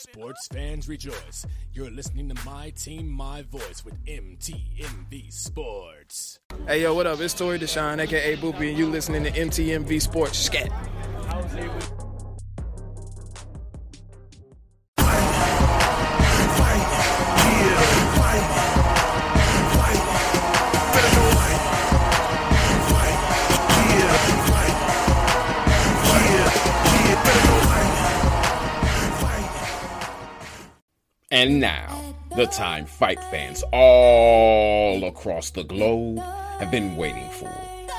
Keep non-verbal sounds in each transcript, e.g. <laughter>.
Sports fans rejoice. You're listening to My Team, My Voice with MTMV Sports. Hey, yo, what up? It's Tori Deshawn, aka Boopy, and you listening to MTMV Sports. Scat. And now, the time fight fans all across the globe have been waiting for.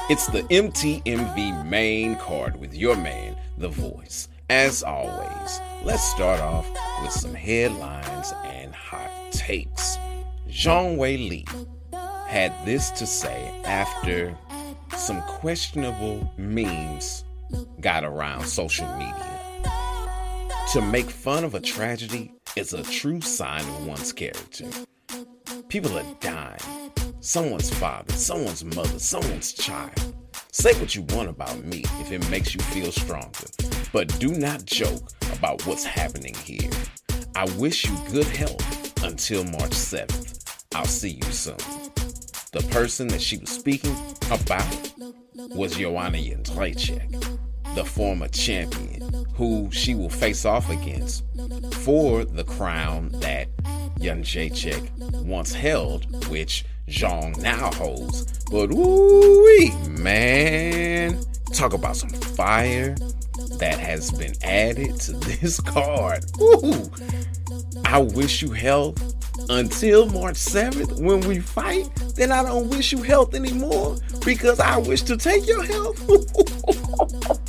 It's the MTMV main card with your man, The Voice. As always, let's start off with some headlines and hot takes. Zhang Weili had this to say after some questionable memes got around social media. To make fun of a tragedy is a true sign of one's character. People are dying. Someone's father, someone's mother, someone's child. Say what you want about me if it makes you feel stronger, but do not joke about what's happening here. I wish you good health until March 7th. I'll see you soon. The person that she was speaking about was Joanna Jędrzejczyk, the former champion who she will face off against for the crown that Jędrzejczyk once held, which Zhang now holds. But ooh man, talk about some fire that has been added to <laughs> this card. Ooh, I wish you health until March 7th when we fight. Then I don't wish you health anymore because I wish to take your health. <laughs>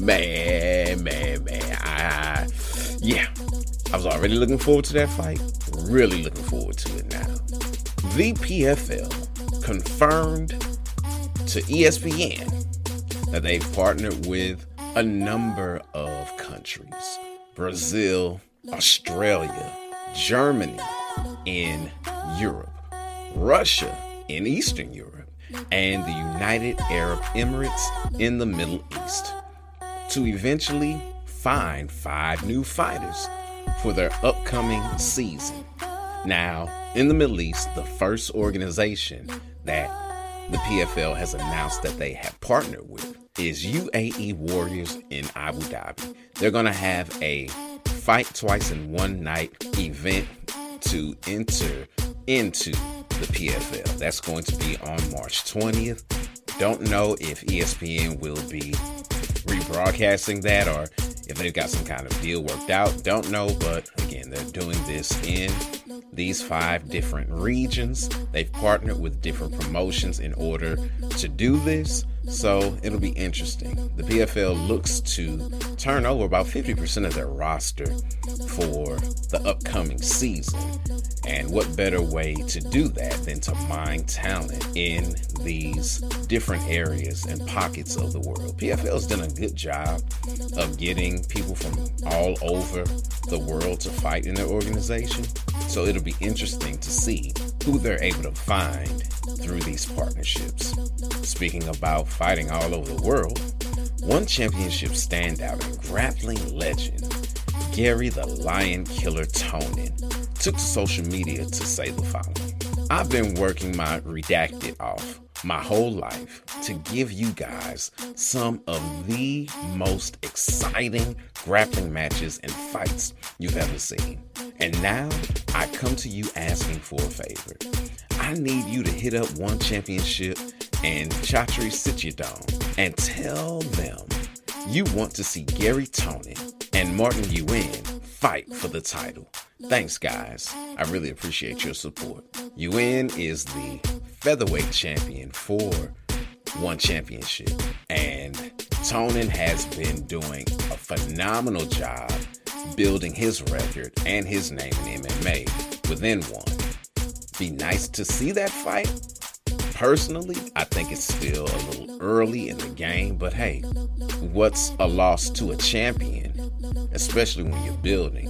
man, man, man. Yeah, I was already looking forward to that fight. Really looking forward to it now. The PFL confirmed to ESPN that they've partnered with a number of countries Brazil, Australia, Germany in Europe, Russia in Eastern Europe, and the United Arab Emirates in the Middle East to eventually find five new fighters for their upcoming season. Now, in the Middle East, the first organization that the PFL has announced that they have partnered with is UAE Warriors in Abu Dhabi. They're going to have a fight twice in one night event to enter into the PFL. That's going to be on March 20th. Don't know if ESPN will be rebroadcasting that or if they've got some kind of deal worked out. Don't know, but again, they're doing this in these five different regions. They've partnered with different promotions in order to do this. So it'll be interesting. The PFL looks to turn over about 50% of their roster for the upcoming season. And what better way to do that than to mine talent in these different areas and pockets of the world? PFL's done a good job of getting people from all over the world to fight in their organization. So it'll be interesting to see who they're able to find through these partnerships. Speaking about fighting all over the world, one championship standout and grappling legend, Gary the Lion Killer Tonon, took to social media to say the following I've been working my redacted off my whole life to give you guys some of the most exciting grappling matches and fights you've ever seen. And now I come to you asking for a favor. I need you to hit up One Championship and Chatri Sityodtong and tell them you want to see Gary Tonon and Martin Nguyen fight for the title. Thanks, guys. I really appreciate your support. Nguyen is the featherweight champion for one championship, and Tonon has been doing a phenomenal job building his record and his name in MMA within one. Be nice to see that fight. Personally, I think it's still a little early in the game, but hey, what's a loss to a champion, especially when you're building?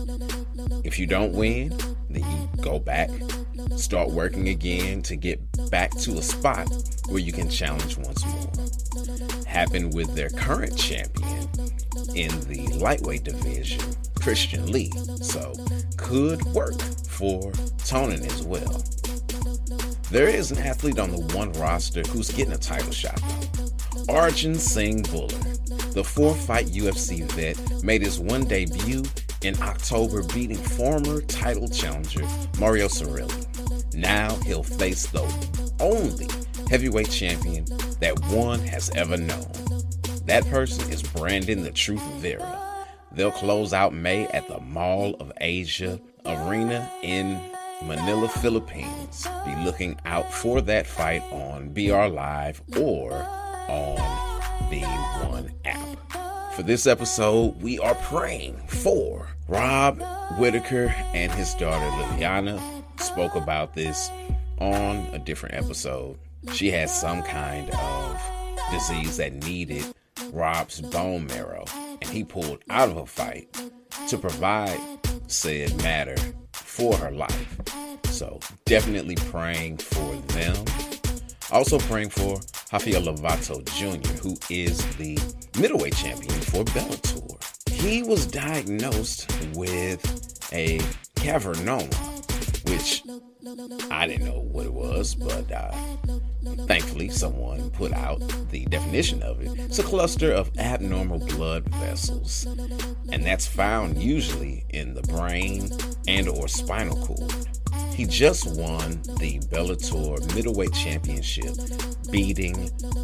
If you don't win, then you go back, start working again to get back to a spot where you can challenge once more. Happened with their current champion in the lightweight division, Christian Lee, so could work for Tonon as well. There is an athlete on the one roster who's getting a title shot. Arjan Singh Bhullar, the four fight UFC vet, made his one debut in October, beating former title challenger Mauro Cerilli. Now he'll face the only heavyweight champion that one has ever known. That person is Brandon the Truth Vera. They'll close out May at the Mall of Asia Arena in Manila, Philippines. Be looking out for that fight on BR Live or on the One app. For this episode, we are praying for Rob Whittaker and his daughter Liliana. Spoke about this on a different episode. She had some kind of disease that needed Rob's bone marrow, and he pulled out of a fight to provide said matter for her life. So definitely praying for them. Also praying for Rafael Lovato Jr., who is the middleweight champion for Bellator. He was diagnosed with a cavernoma, which I didn't know what it was, but uh, thankfully someone put out the definition of it. It's a cluster of abnormal blood vessels, and that's found usually in the brain and or spinal cord. He just won the Bellator middleweight championship, beating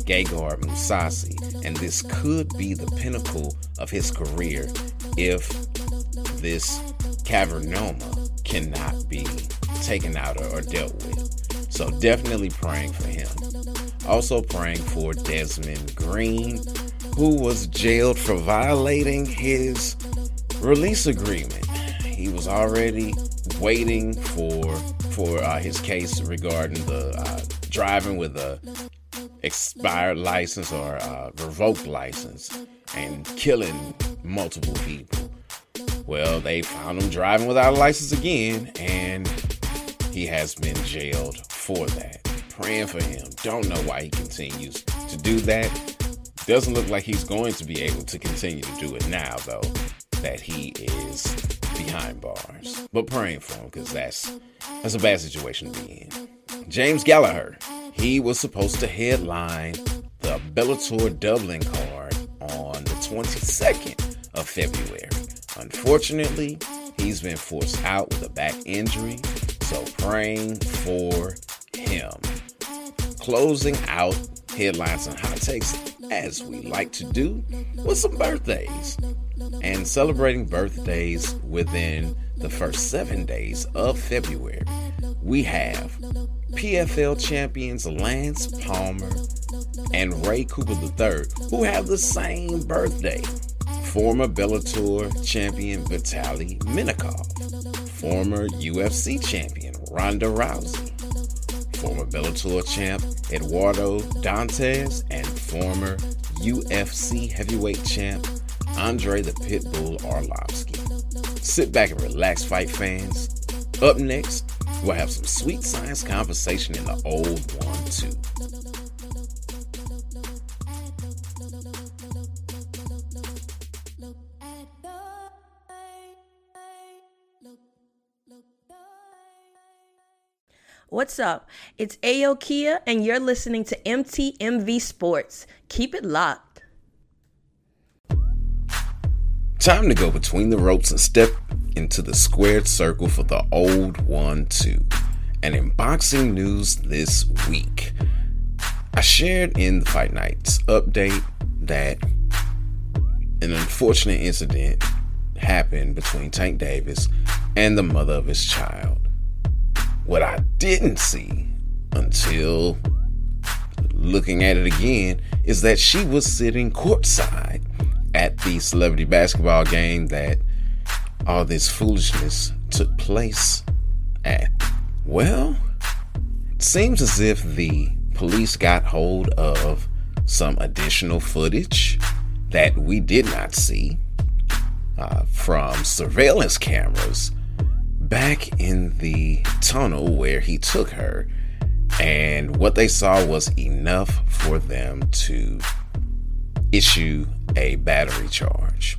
Gegard Mousasi, and this could be the pinnacle of his career if this cavernoma cannot be taken out or, or dealt with. So definitely praying for him. Also praying for Desmond Green, who was jailed for violating his release agreement. He was already waiting for for uh, his case regarding the uh, driving with a expired license or uh, revoked license and killing multiple people. Well, they found him driving without a license again, and he has been jailed for that. Praying for him. Don't know why he continues to do that. Doesn't look like he's going to be able to continue to do it now, though, that he is behind bars. But praying for him because that's that's a bad situation to be in. James Gallagher, he was supposed to headline the Bellator Dublin card on the 22nd of February. Unfortunately, he's been forced out with a back injury, so praying for him. Closing out headlines and hot takes, as we like to do, with some birthdays. And celebrating birthdays within the first seven days of February, we have PFL champions Lance Palmer and Ray Cooper III, who have the same birthday former Bellator champion Vitaly Minakov, former UFC champion Ronda Rousey, former Bellator champ Eduardo Dantas, and former UFC heavyweight champ Andrei the Pitbull Arlovsky. Sit back and relax, fight fans. Up next, we'll have some sweet science conversation in the old one, too. What's up? It's Ayo Kia, and you're listening to MTMV Sports. Keep it locked. Time to go between the ropes and step into the squared circle for the old one, too. And in boxing news this week, I shared in the Fight Nights update that an unfortunate incident happened between Tank Davis and the mother of his child. What I didn't see until looking at it again is that she was sitting courtside at the celebrity basketball game that all this foolishness took place at. Well, it seems as if the police got hold of some additional footage that we did not see uh, from surveillance cameras back in the tunnel where he took her, and what they saw was enough for them to issue a battery charge.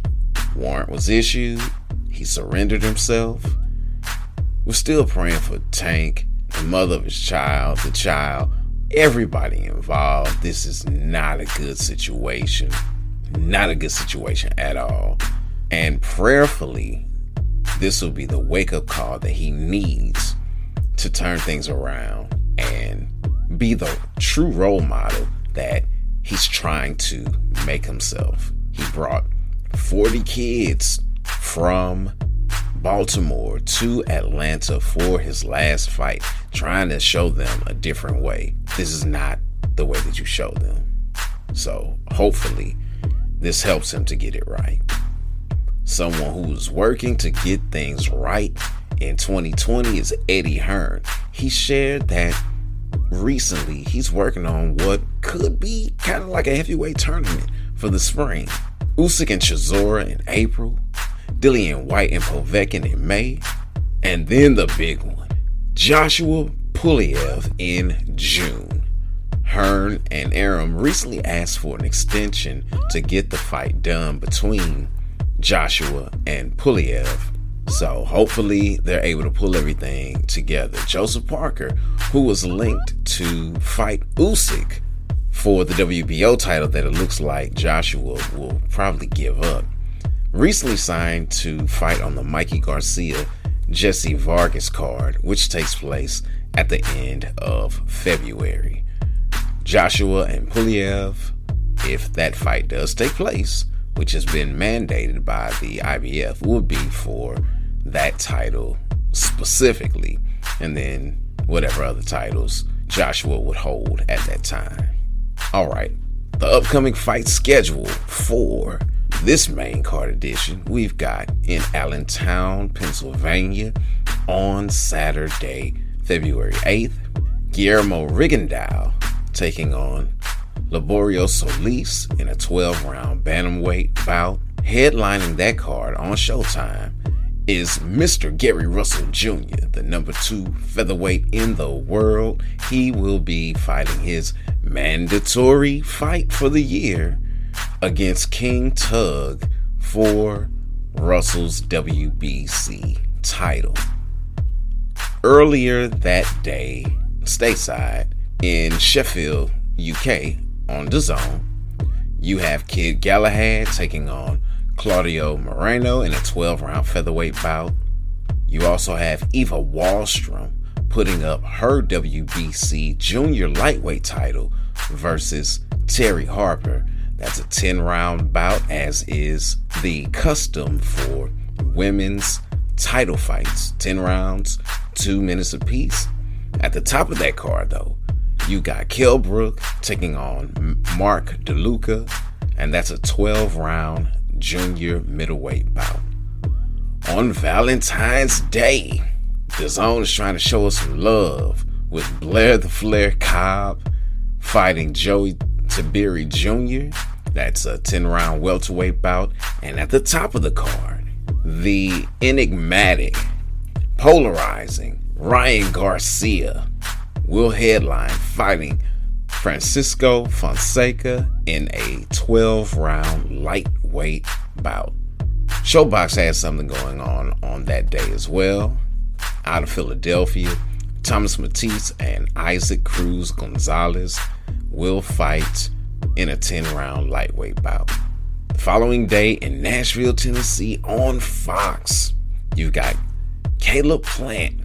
Warrant was issued. he surrendered himself. We're still praying for Tank, the mother of his child, the child, everybody involved. This is not a good situation. Not a good situation at all. And prayerfully, this will be the wake up call that he needs to turn things around and be the true role model that he's trying to make himself. He brought 40 kids from Baltimore to Atlanta for his last fight, trying to show them a different way. This is not the way that you show them. So hopefully, this helps him to get it right. Someone who's working to get things right in 2020 is Eddie Hearn. He shared that recently he's working on what could be kind of like a heavyweight tournament for the spring. Usyk and Chisora in April, Dillian Whyte and Povetkin in May, and then the big one, Joshua Pulev in June. Hearn and Arum recently asked for an extension to get the fight done between Joshua and Pulev. So hopefully they're able to pull everything together. Joseph Parker, who was linked to fight Usyk for the WBO title that it looks like Joshua will probably give up, recently signed to fight on the Mikey Garcia Jesse Vargas card, which takes place at the end of February. Joshua and Pulev, if that fight does take place, which has been mandated by the IBF, would be for that title specifically, and then whatever other titles Joshua would hold at that time. All right, the upcoming fight schedule for this main card edition we've got in Allentown, Pennsylvania on Saturday, February 8th. Guillermo Rigondeaux taking on Liborio Solis in a 12 round bantamweight bout. Headlining that card on Showtime is Mr. Gary Russell Jr., the number two featherweight in the world. He will be fighting his mandatory fight for the year against King Tug for Russell's WBC title. Earlier that day, stateside in Sheffield, UK, on the zone, you have Kid Galahad taking on Claudio Marrero in a 12 round featherweight bout. You also have Eva Wahlström putting up her WBC junior lightweight title versus Terri Harper. That's a 10 round bout, as is the custom for women's title fights 10 rounds, two minutes apiece. At the top of that card, though, you got Kell Brook taking on Mark DeLuca, and that's a 12 round junior middleweight bout. On Valentine's Day, the zone is trying to show us some love with Blair the Flair Cobb fighting Joey Tiberi Jr. That's a 10 round welterweight bout. And at the top of the card, the enigmatic, polarizing Ryan Garcia will headline fighting Francisco Fonseca in a 12 round lightweight bout. ShoBox has something going on on that day as well. Out of Philadelphia, Thomas Mattice and Isaac Cruz Gonzalez will fight in a 10 round lightweight bout. The following day in Nashville, Tennessee on Fox, you've got Caleb Plant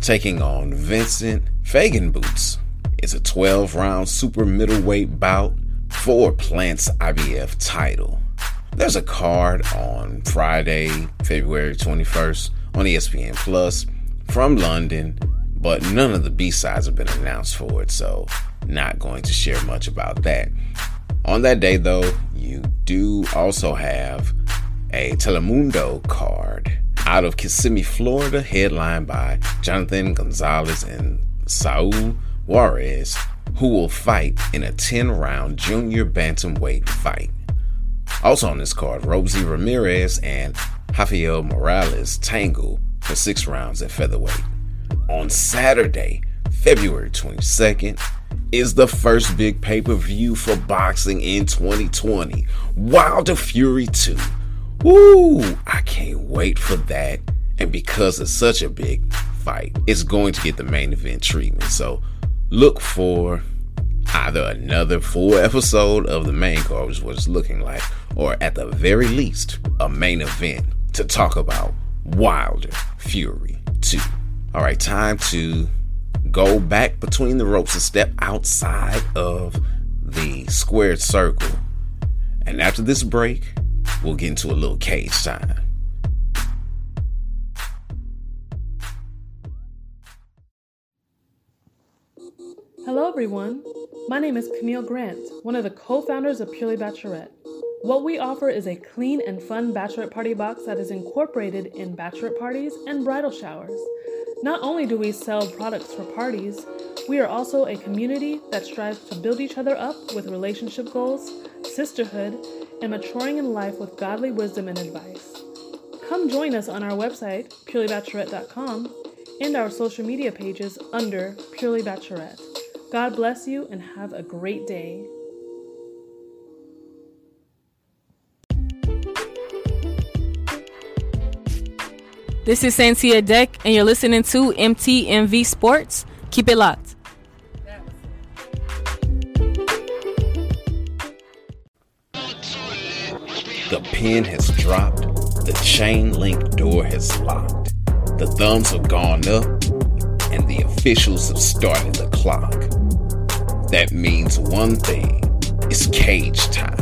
taking on Vincent Feigenbutz. It's a 12 round super middleweight bout for Plant's IBF title. There's a card on Friday, February 21st on ESPN Plus from London, but none of the B sides have been announced for it, so not going to share much about that. On that day, though, you do also have a Telemundo card out of Kissimmee, Florida, headlined by Jonathan Gonzalez and Saul Juarez, who will fight in a 10 round junior bantamweight fight. Also on this card, Rosie Ramirez and Rafael Morales tangle for six rounds at featherweight. On Saturday, February 22nd, is the first big pay per view for boxing in 2020 Wilder Fury 2 Woo! I can't wait for that. And because it's such a big fight, it's going to get the main event treatment. So look for either another full episode of the main card, which is what it's looking like, or at the very least, a main event to talk about Wilder Fury 2. All right, time to go back between the ropes and step outside of the squared circle. And after this break, we'll get into a little cage time. Everyone. My name is Camille Grant, one of the co founders of Purely Bachelorette. What we offer is a clean and fun bachelorette party box that is incorporated in bachelorette parties and bridal showers. Not only do we sell products for parties, we are also a community that strives to build each other up with relationship goals, sisterhood, and maturing in life with godly wisdom and advice. Come join us on our website, purelybachelorette.com, and our social media pages under Purely Bachelorette. God bless you and have a great day. This is Santia Deck, and you're listening to MTMV Sports. Keep it locked. The pin has dropped, the chain link door has locked, the thumbs have gone up, and the officials have started the clock. That means one thing it's cage time.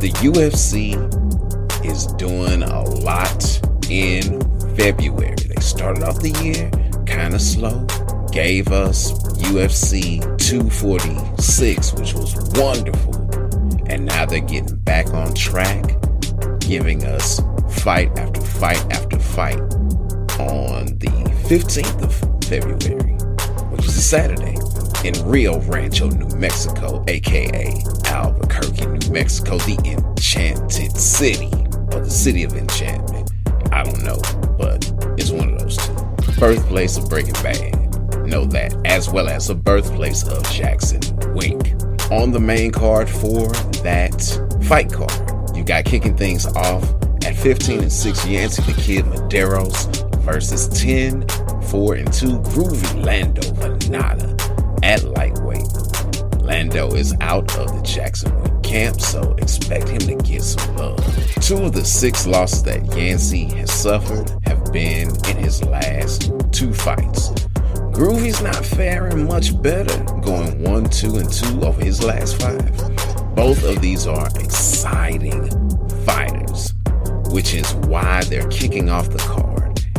The UFC is doing a lot in February. They started off the year kind of slow, gave us UFC 246, which was wonderful. And now they're getting back on track, giving us fight after fight after fight on the 15th of February, which is a Saturday, in Rio Rancho, New Mexico, aka Albuquerque, New Mexico, the Enchanted City, or the City of Enchantment. I don't know, but it's one of those two. Birthplace of Breaking Bad. Know that, as well as the birthplace of Jackson Wink. On the main card for that fight card, you got kicking things off at 15 and 6 Yancy the Kid Medeiros versus 10, 4 and 2 Groovy Lando Vannata at lightweight. Lando is out of the Jacksonville camp, so expect him to get some love. Two of the six losses that Yancy has suffered have been in his last two fights. Groovy's not faring much better, going 1 2 and 2 over his last five. Both of these are exciting fighters, which is why they're kicking off the card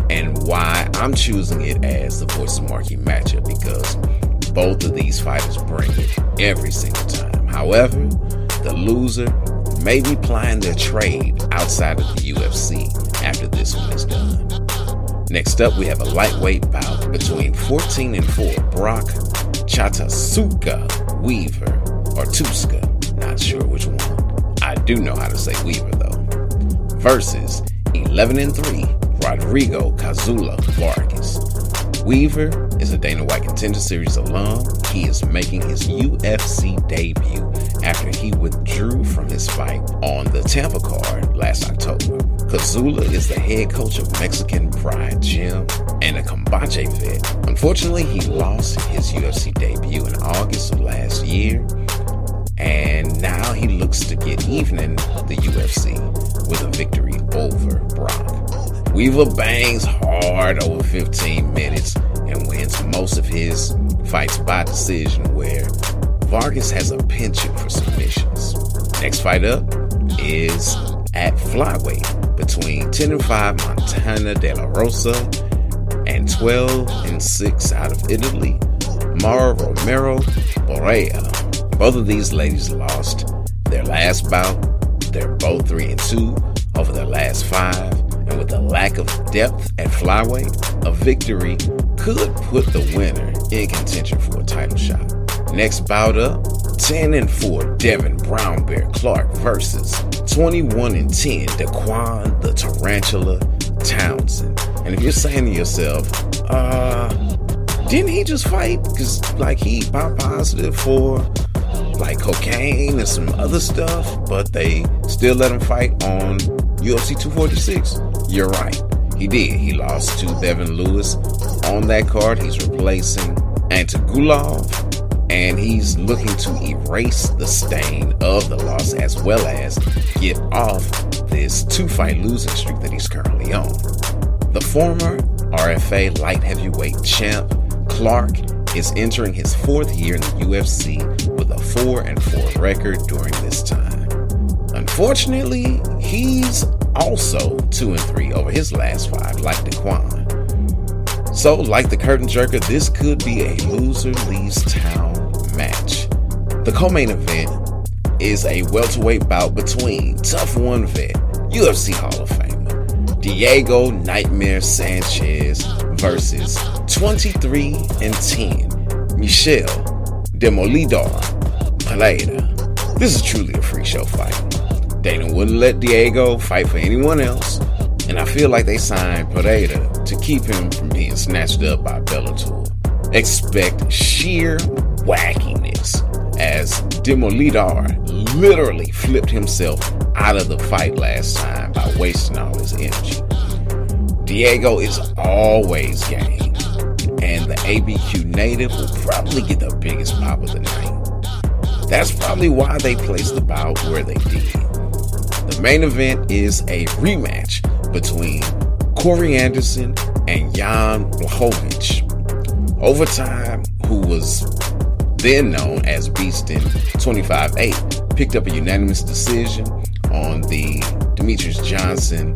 and why I'm choosing it as the voice of marquee matchup because both of these fighters bring it every single time. However, the loser may be plying their trade outside of the UFC after this one is done. Next up, we have a lightweight bout between 14 and 4 Brock Chatasuka Weaver or Tuska, not sure which one. I do know how to say Weaver though. Versus 11 and 3 Rodrigo Kazula Vargas. Weaver is a Dana White Contender Series alum. He is making his UFC debut after he withdrew from his fight on the Tampa card last October. Kazula is the head coach of Mexican Pride Gym and a Combate vet. Unfortunately, he lost his UFC debut in August of last year, and now he looks to get even in the UFC with a victory over Brock. Weaver bangs hard over 15 minutes and wins most of his fights by decision, where Vargas has a penchant for submissions. Next fight up is at flyweight between 10 and 5 Montana De La Rosa and 12 and 6 out of Italy, Mara Romero Borella. Both of these ladies lost their last bout. They're both 3 and 2 over their last five and with a lack of depth at flyweight, a victory could put the winner in contention for a title shot. Next bout up, 10 and 4 Devin Brown Bear Clark versus 21 and 10 Dequan the Tarantula Townsend. And if you're saying to yourself, uh, didn't he just fight? Because like he popped positive for like cocaine and some other stuff, but they still let him fight on UFC 246? You're right. He did. He lost to Devin Lewis on that card. He's replacing Antigulov, and he's looking to erase the stain of the loss as well as get off this two fight losing streak that he's currently on. The former RFA light heavyweight champ, Clark, is entering his fourth year in the UFC with a 4 and 4 record during this time. Unfortunately, he's also 2 and 3 over his last 5 like Dequan. So, like the curtain jerker, this could be a loser leaves town match. The co-main event is a welterweight bout between tough one vet, UFC Hall of Famer, Diego Nightmare Sanchez versus 23 and 10, Michel Demolidor Pereira. This is truly a free show fight. Dana wouldn't let Diego fight for anyone else, and I feel like they signed Pereira to keep him from being snatched up by Bellator. Expect sheer wackiness as Demolidor literally flipped himself out of the fight last time by wasting all his energy. Diego is always game, and the ABQ native will probably get the biggest pop of the night. That's probably why they placed the bout where they did. The main event is a rematch between Corey Anderson and Jan Blachowicz. Overtime, who was then known as Beastin 25 8, picked up a unanimous decision on the Demetrious Johnson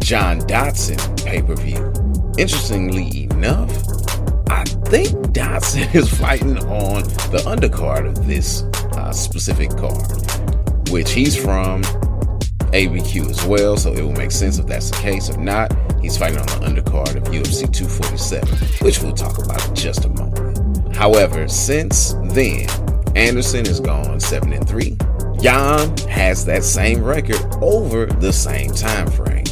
John Dodson pay per view. Interestingly enough, I think Dodson <laughs> is fighting on the undercard of this uh, specific card, which he's from ABQ as well, so it will make sense if that's the case. If not, he's fighting on the undercard of UFC 247, which we'll talk about in just a moment. However, since then, Anderson has gone 7 and 3. Jan has that same record over the same time frame.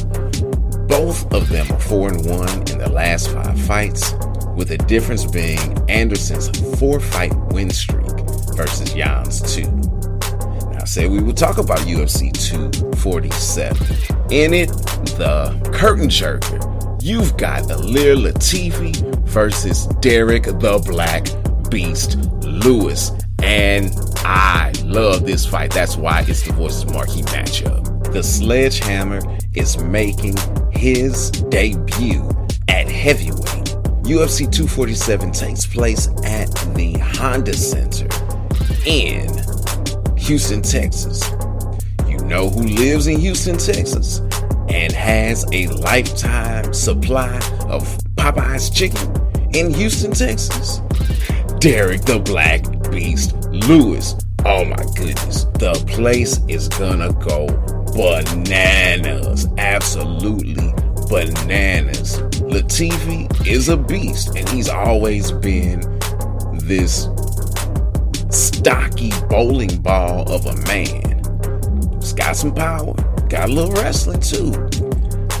Both of them are 4 and 1 in their last 5 fights, with the difference being Anderson's 4 fight win streak versus Jan's 2. Say we will talk about UFC 247. In it, the curtain jerker, you've got Ilir Latifi versus Derek the Black Beast Lewis. And I love this fight. That's why it's the Voices Marquee matchup. The Sledgehammer is making his debut at heavyweight. UFC 247 takes place at the Honda Center in Houston, Texas. You know who lives in Houston, Texas and has a lifetime supply of Popeye's chicken in Houston, Texas? Derek the Black Beast Lewis. Oh my goodness. The place is gonna go bananas. Absolutely bananas. Latifi is a beast, and he's always been this stocky bowling ball of a man. He's got some power, got a little wrestling too.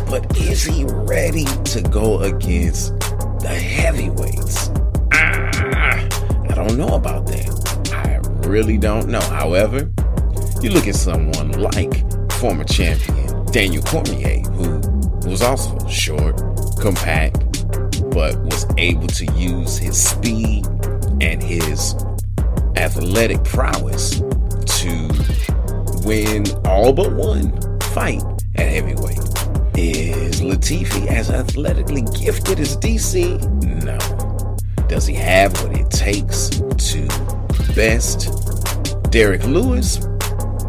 But is he ready to go against the heavyweights? Ah, I don't know about that. I really don't know. However, you look at someone like former champion Daniel Cormier, who was also short, compact, but was able to use his speed and his athletic prowess to win all but one fight at heavyweight. Is Latifi as athletically gifted as DC? No. Does he have what it takes to best Derek Lewis?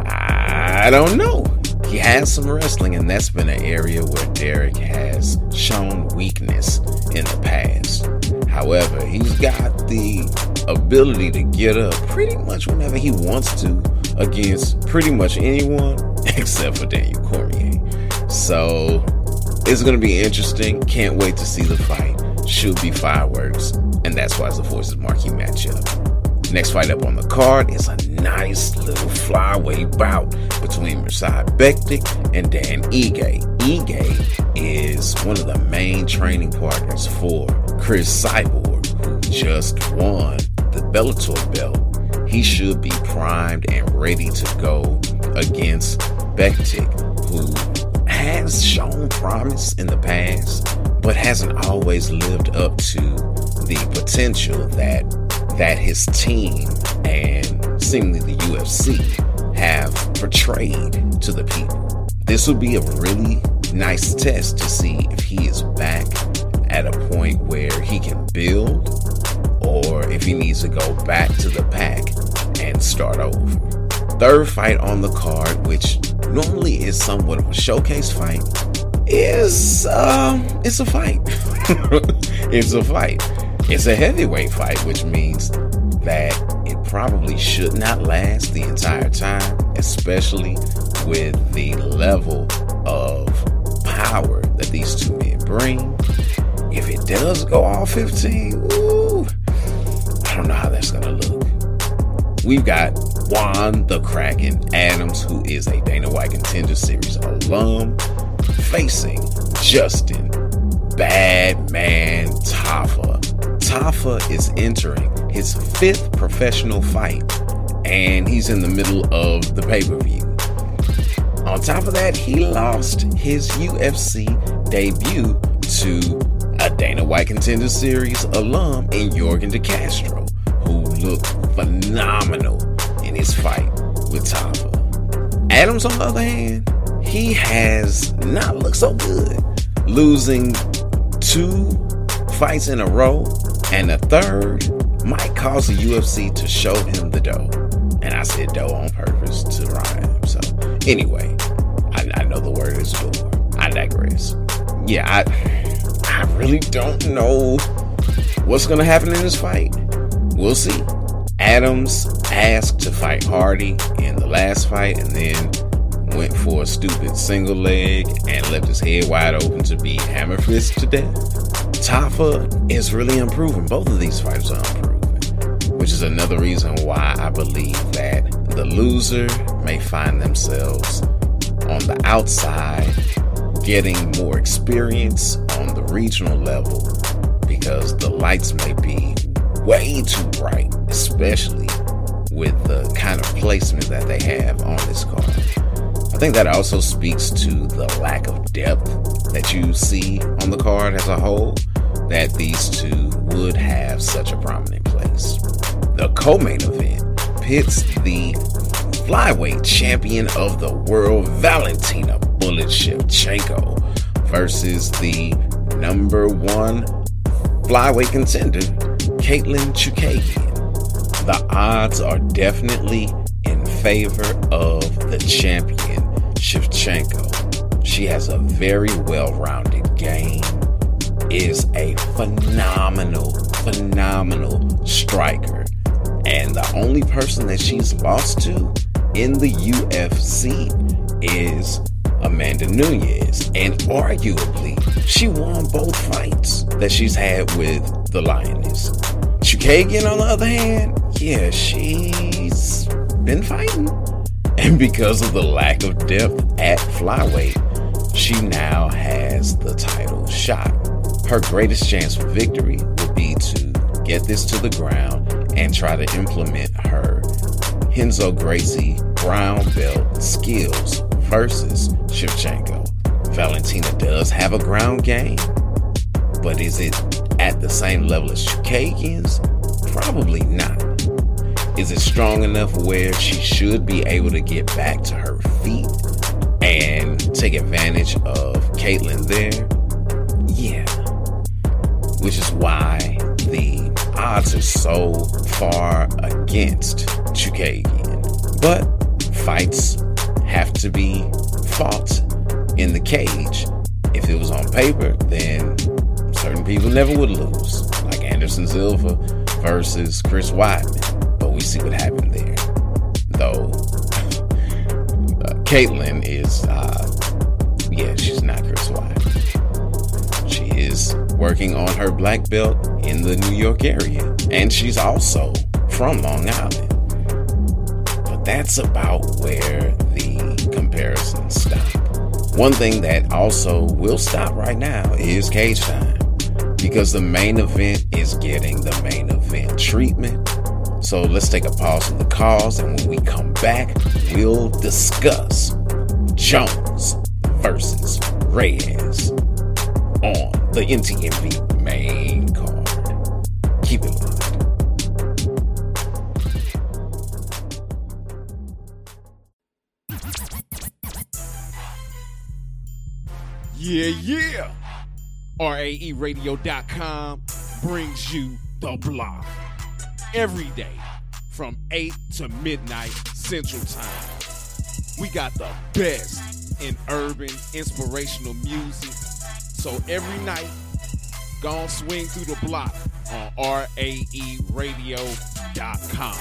I don't know. He has some wrestling, and that's been an area where Derek has shown weakness in the past. However, he's got the ability to get up pretty much whenever he wants to against pretty much anyone <laughs> except for Daniel Cormier. So it's going to be interesting. Can't wait to see the fight. Should be fireworks, and that's why it's the Forces Marquee matchup. Next fight up on the card is a nice little flyweight bout between Mirsad Bektic and Dan Ige. Ige is one of the main training partners for Cris Cyborg, who just won the Bellator belt. He should be primed and ready to go against Bektic, who has shown promise in the past, but hasn't always lived up to the potential that that his team and seemingly the UFC have portrayed to the people. This will be a really nice test to see if he is back at a point where he can build or if he needs to go back to the pack and start over. Third fight on the card, which normally is somewhat of a showcase fight, is um it's a fight. <laughs> it's a fight. It's a heavyweight fight, which means that it probably should not last the entire time, especially with the level of power that these two men bring. If it does go all 15, ooh, I don't know how that's gonna look. We've got Juan the Kraken Adams, who is a Dana White Contender Series alum, facing Justin Bad Man Tafa. Tafa is entering his fifth professional fight, and he's in the middle of the pay per view. On top of that, he lost his UFC debut to a Dana White Contender Series alum in Yorgan De Castro, who looked phenomenal in his fight with Tafa. Adams, on the other hand, he has not looked so good, losing two fights in a row, and a third might cause the UFC to show him the dough. And I said dough on purpose to rhyme. So, anyway, I, I know the word is door. I digress. Yeah, I, I really don't know what's to happen in this fight. We'll see. Adams asked to fight Hardy in the last fight and then went for a stupid single leg and left his head wide open to be hammer fist to death. Tafa is really improving. Both of these fights are improving, which is another reason why I believe that the loser may find themselves on the outside getting more experience on the regional level because the lights may be way too bright, especially with the kind of placement that they have on this card. I think that also speaks to the lack of depth that you see on the card as a whole, that these two would have such a prominent place. The co main event pits the flyweight champion of the world, Valentina Bullet Shevchenko, versus the number one flyweight contender, Katlyn Chookagian. The odds are definitely in favor of the champion, Shevchenko. She has a very well rounded game, is a phenomenal, phenomenal striker. And the only person that she's lost to in the UFC is Amanda Nunes. And arguably, she won both fights that she's had with the Lioness. Chookagian, on the other hand, yeah, she's been fighting. And because of the lack of depth at flyweight, she now has the title shot. Her greatest chance for victory would be to get this to the ground and try to implement her Renzo Gracie brown belt skills versus Shevchenko. Valentina does have a ground game, but is it at the same level as Chookagian's? Probably not. Is it strong enough where she should be able to get back to her feet and take advantage of Katlyn there? Yeah. Which is why the odds are so far against Chookagian. But fights have to be fought in the cage. If it was on paper, then certain people never would lose, like Anderson Silva versus Chris Weidman. But we see what happened there. Though uh, Katlyn is, uh, yeah, she's not Chris Weidman. She is working on her black belt in the New York area, and she's also from Long Island. But that's about where the comparisons stop. One thing that also will stop right now is cage time because the main event is getting the main event treatment. So let's take a pause from the calls, and when we come back, we'll discuss Jones versus Reyes on the MTMV main card. Keep it locked. Yeah, yeah. RAERadio.com brings you the block every day from 8 to midnight Central Time. We got the best in urban inspirational music. So every night, go swing through the block on rae RAERadio.com.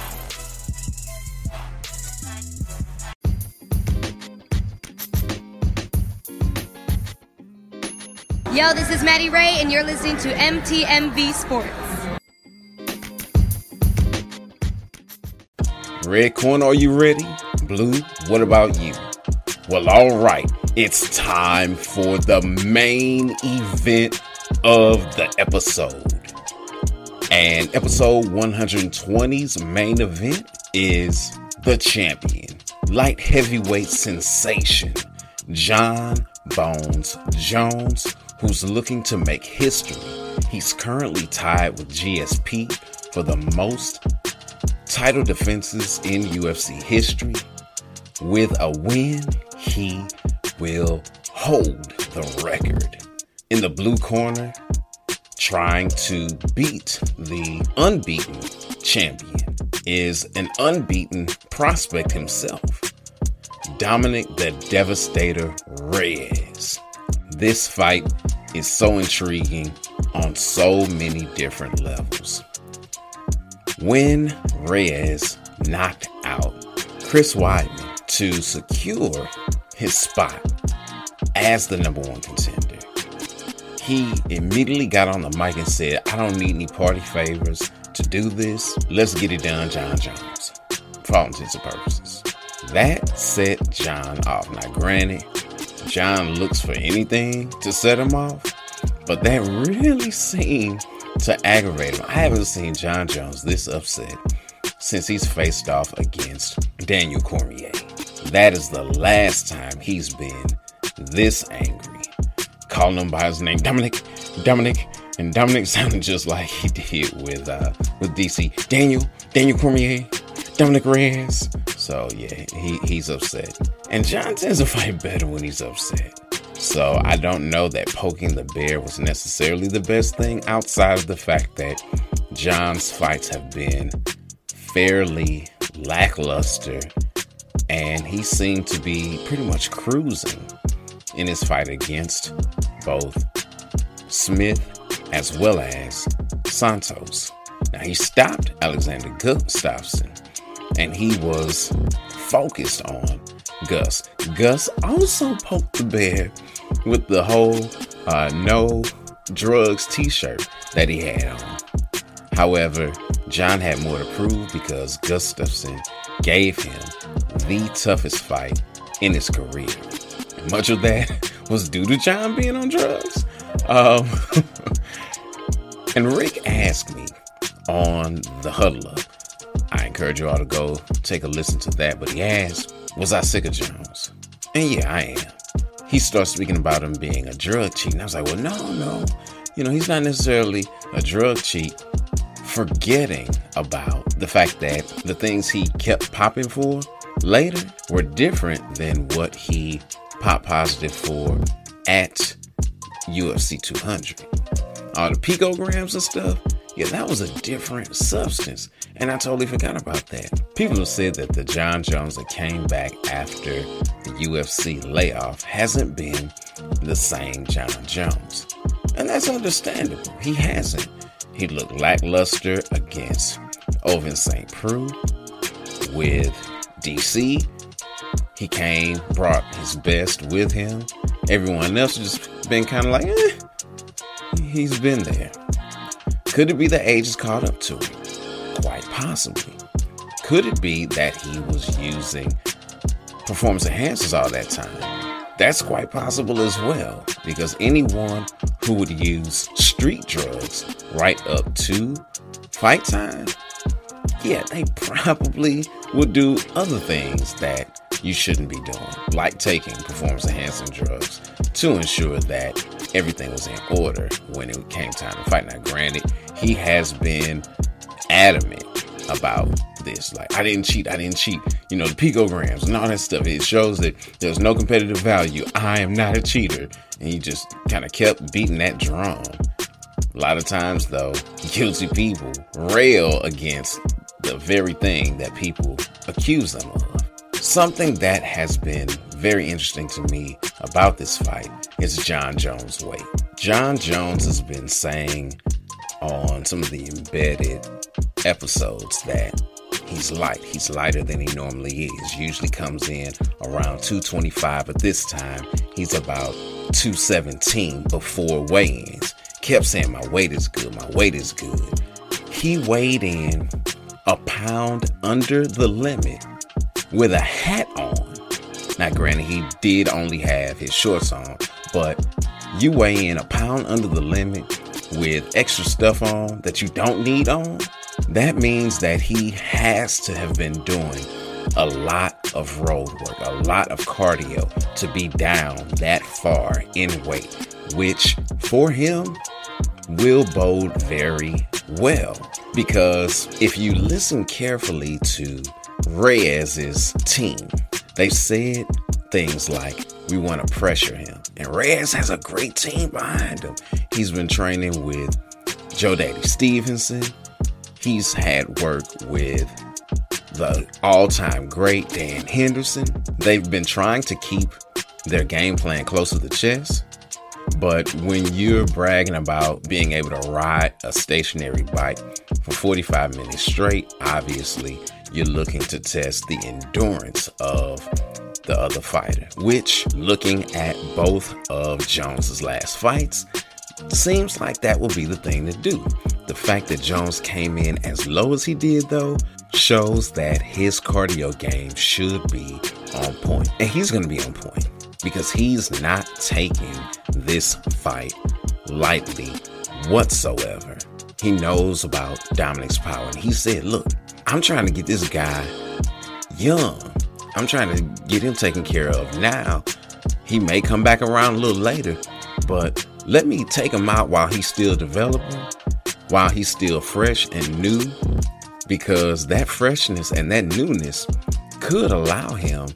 Yo, this is Maddie Ray, and you're listening to MTMV Sports. Red Corn, are you ready? Blue, what about you? Well, all right. It's time for the main event of the episode. And episode 120's main event is the champion, light heavyweight sensation, Jon Bones Jones, who's looking to make history. He's currently tied with GSP for the most title defenses in UFC history. With a win, he will hold the record. In the blue corner, trying to beat the unbeaten champion is an unbeaten prospect himself, Dominic the Devastator Reyes. This fight is so intriguing on so many different levels. When Reyes knocked out Chris Weidman to secure his spot as the number one contender, he immediately got on the mic and said, I don't need any party favors to do this. Let's get it done, Jon Jones. For all intents and purposes. That set Jon off. Now, granted, Jon looks for anything to set him off, but that really seemed to aggravate him. I haven't seen Jon Jones this upset since he's faced off against Daniel Cormier. That is the last time he's been this angry. Calling him by his name, Dominic, Dominic, and Dominic <laughs> sounded just like he did with uh with DC. Daniel, Daniel Cormier, Dominic Reyes. So yeah, he, he's upset. And Jon tends to fight better when he's upset. So I don't know that poking the bear was necessarily the best thing outside of the fact that Jon's fights have been fairly lackluster and he seemed to be pretty much cruising in his fight against both Smith as well as Santos. Now he stopped Alexander Gustafsson and he was focused on Gus. Gus also poked the bear with the whole uh, no drugs t shirt that he had on. However, Jon had more to prove because Gustafsson gave him the toughest fight in his career. And much of that <laughs> was due to Jon being on drugs. Um, <laughs> and Rick asked me on the huddle up. I encourage you all to go take a listen to that. But he asked, Was I sick of Jones? And yeah, I am. He starts speaking about him being a drug cheat. And I was like, Well, no, no. You know, he's not necessarily a drug cheat, forgetting about the fact that the things he kept popping for later were different than what he popped positive for at UFC 200. All the picograms and stuff, yeah, that was a different substance. And I totally forgot about that. People have said that the Jon Jones that came back after the UFC layoff hasn't been the same Jon Jones. And that's understandable. He hasn't. He looked lackluster against Ovince St. Preux with DC. He came, brought his best with him. Everyone else just been kind of like, eh, he's been there. Could it be the age has caught up to him? Quite possibly. Could it be that he was using performance enhancers all that time? That's quite possible as well, because anyone who would use street drugs right up to fight time, yeah, they <laughs> probably would do other things that you shouldn't be doing, like taking performance enhancing drugs to ensure that everything was in order when it came time to fight. Now, granted, he has been adamant about this. Like, I didn't cheat, I didn't cheat. You know, the picograms and all that stuff. It shows that there's no competitive value. I am not a cheater. And he just kind of kept beating that drum. A lot of times, though, <laughs> guilty people rail against the very thing that people accuse them of. Something that has been very interesting to me about this fight is Jon Jones' weight. Jon Jones has been saying on some of the embedded episodes that he's light. He's lighter than he normally is. Usually comes in around 225, but this time he's about 217 before weigh-ins. Kept saying my weight is good, my weight is good. He weighed in a pound under the limit with a hat on. Now, granted, he did only have his shorts on, but you weigh in a pound under the limit with extra stuff on that you don't need on. That means that he has to have been doing a lot of road work, a lot of cardio to be down that far in weight, which for him will bode very well. Because if you listen carefully to Reyes's team, they said things like, we want to pressure him. And Reyes has a great team behind him. He's been training with Joe Daddy Stevenson. He's had work with the all time great Dan Henderson. They've been trying to keep their game plan close to the chest. But when you're bragging about being able to ride a stationary bike for 45 minutes straight, obviously you're looking to test the endurance of the other fighter, which looking at both of Jones's last fights, seems like that will be the thing to do. The fact that Jones came in as low as he did though shows that his cardio game should be on point. And he's going to be on point because he's not taking this fight lightly whatsoever. He knows about Dominic's power. And he said, Look, I'm trying to get this guy young. I'm trying to get him taken care of now. He may come back around a little later, but let me take him out while he's still developing, while he's still fresh and new, because that freshness and that newness could allow him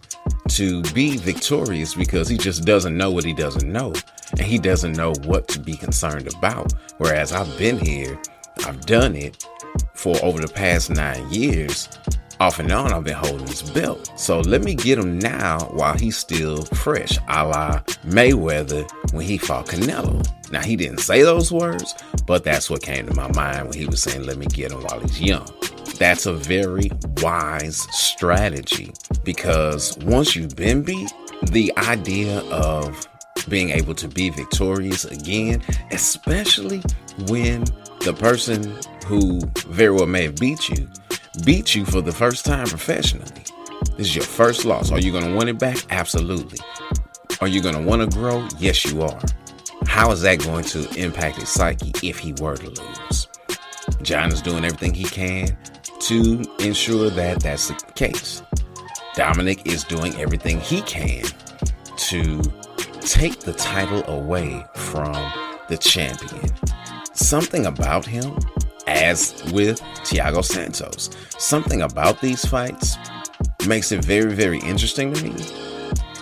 to be victorious because he just doesn't know what he doesn't know and he doesn't know what to be concerned about. Whereas I've been here, I've done it for over the past nine years. Off and on, I've been holding his belt. So let me get him now while he's still fresh, a la Mayweather when he fought Canelo. Now, he didn't say those words, but that's what came to my mind when he was saying, let me get him while he's young. That's a very wise strategy because once you've been beat, the idea of being able to be victorious again, especially when the person who very well may have beat you beat you for the first time professionally. This is your first loss. Are you going to win it back? Absolutely. Are you going to want to grow? Yes, you are. How is that going to impact his psyche if he were to lose? Jon is doing everything he can to ensure that that's the case. Dominic is doing everything he can to take the title away from the champion. Something about him, as with Thiago Santos, something about these fights makes it very, very interesting to me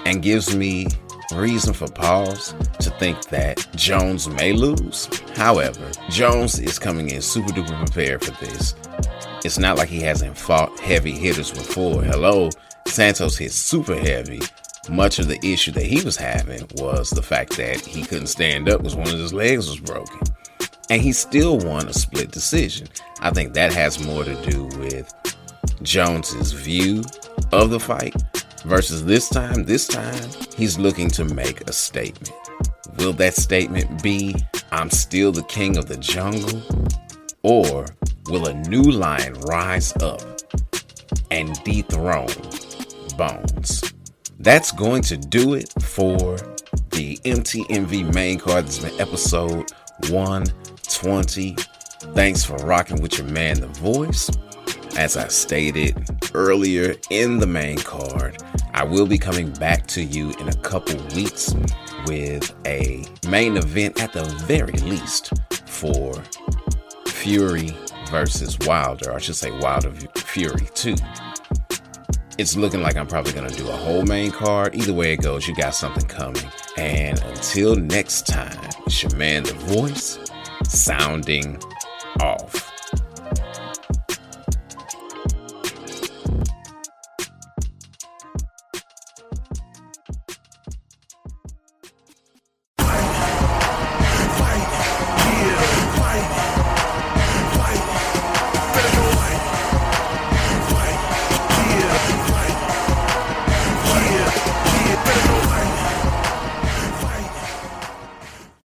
and gives me reason for pause to think that Jones may lose. However, Jones is coming in super duper prepared for this. It's not like he hasn't fought heavy hitters before. Hello, Santos hit super heavy. Much of the issue that he was having was the fact that he couldn't stand up because one of his legs was broken. And he still won a split decision. I think that has more to do with Jones's view of the fight versus this time. This time, he's looking to make a statement. Will that statement be, I'm still the king of the jungle? Or will a new lion rise up and dethrone Bones? That's going to do it for the MTMV main card. This has been episode 120. Thanks for rocking with your man, The Voice. as I stated earlier in the main card, I will be coming back to you in a couple weeks with a main event at the very least for Fury versus Wilder. I should say Wilder Fury 2. It's looking like I'm probably going to do a whole main card. Either way it goes, you got something coming. And until next time, it's your man, The Voice, sounding off.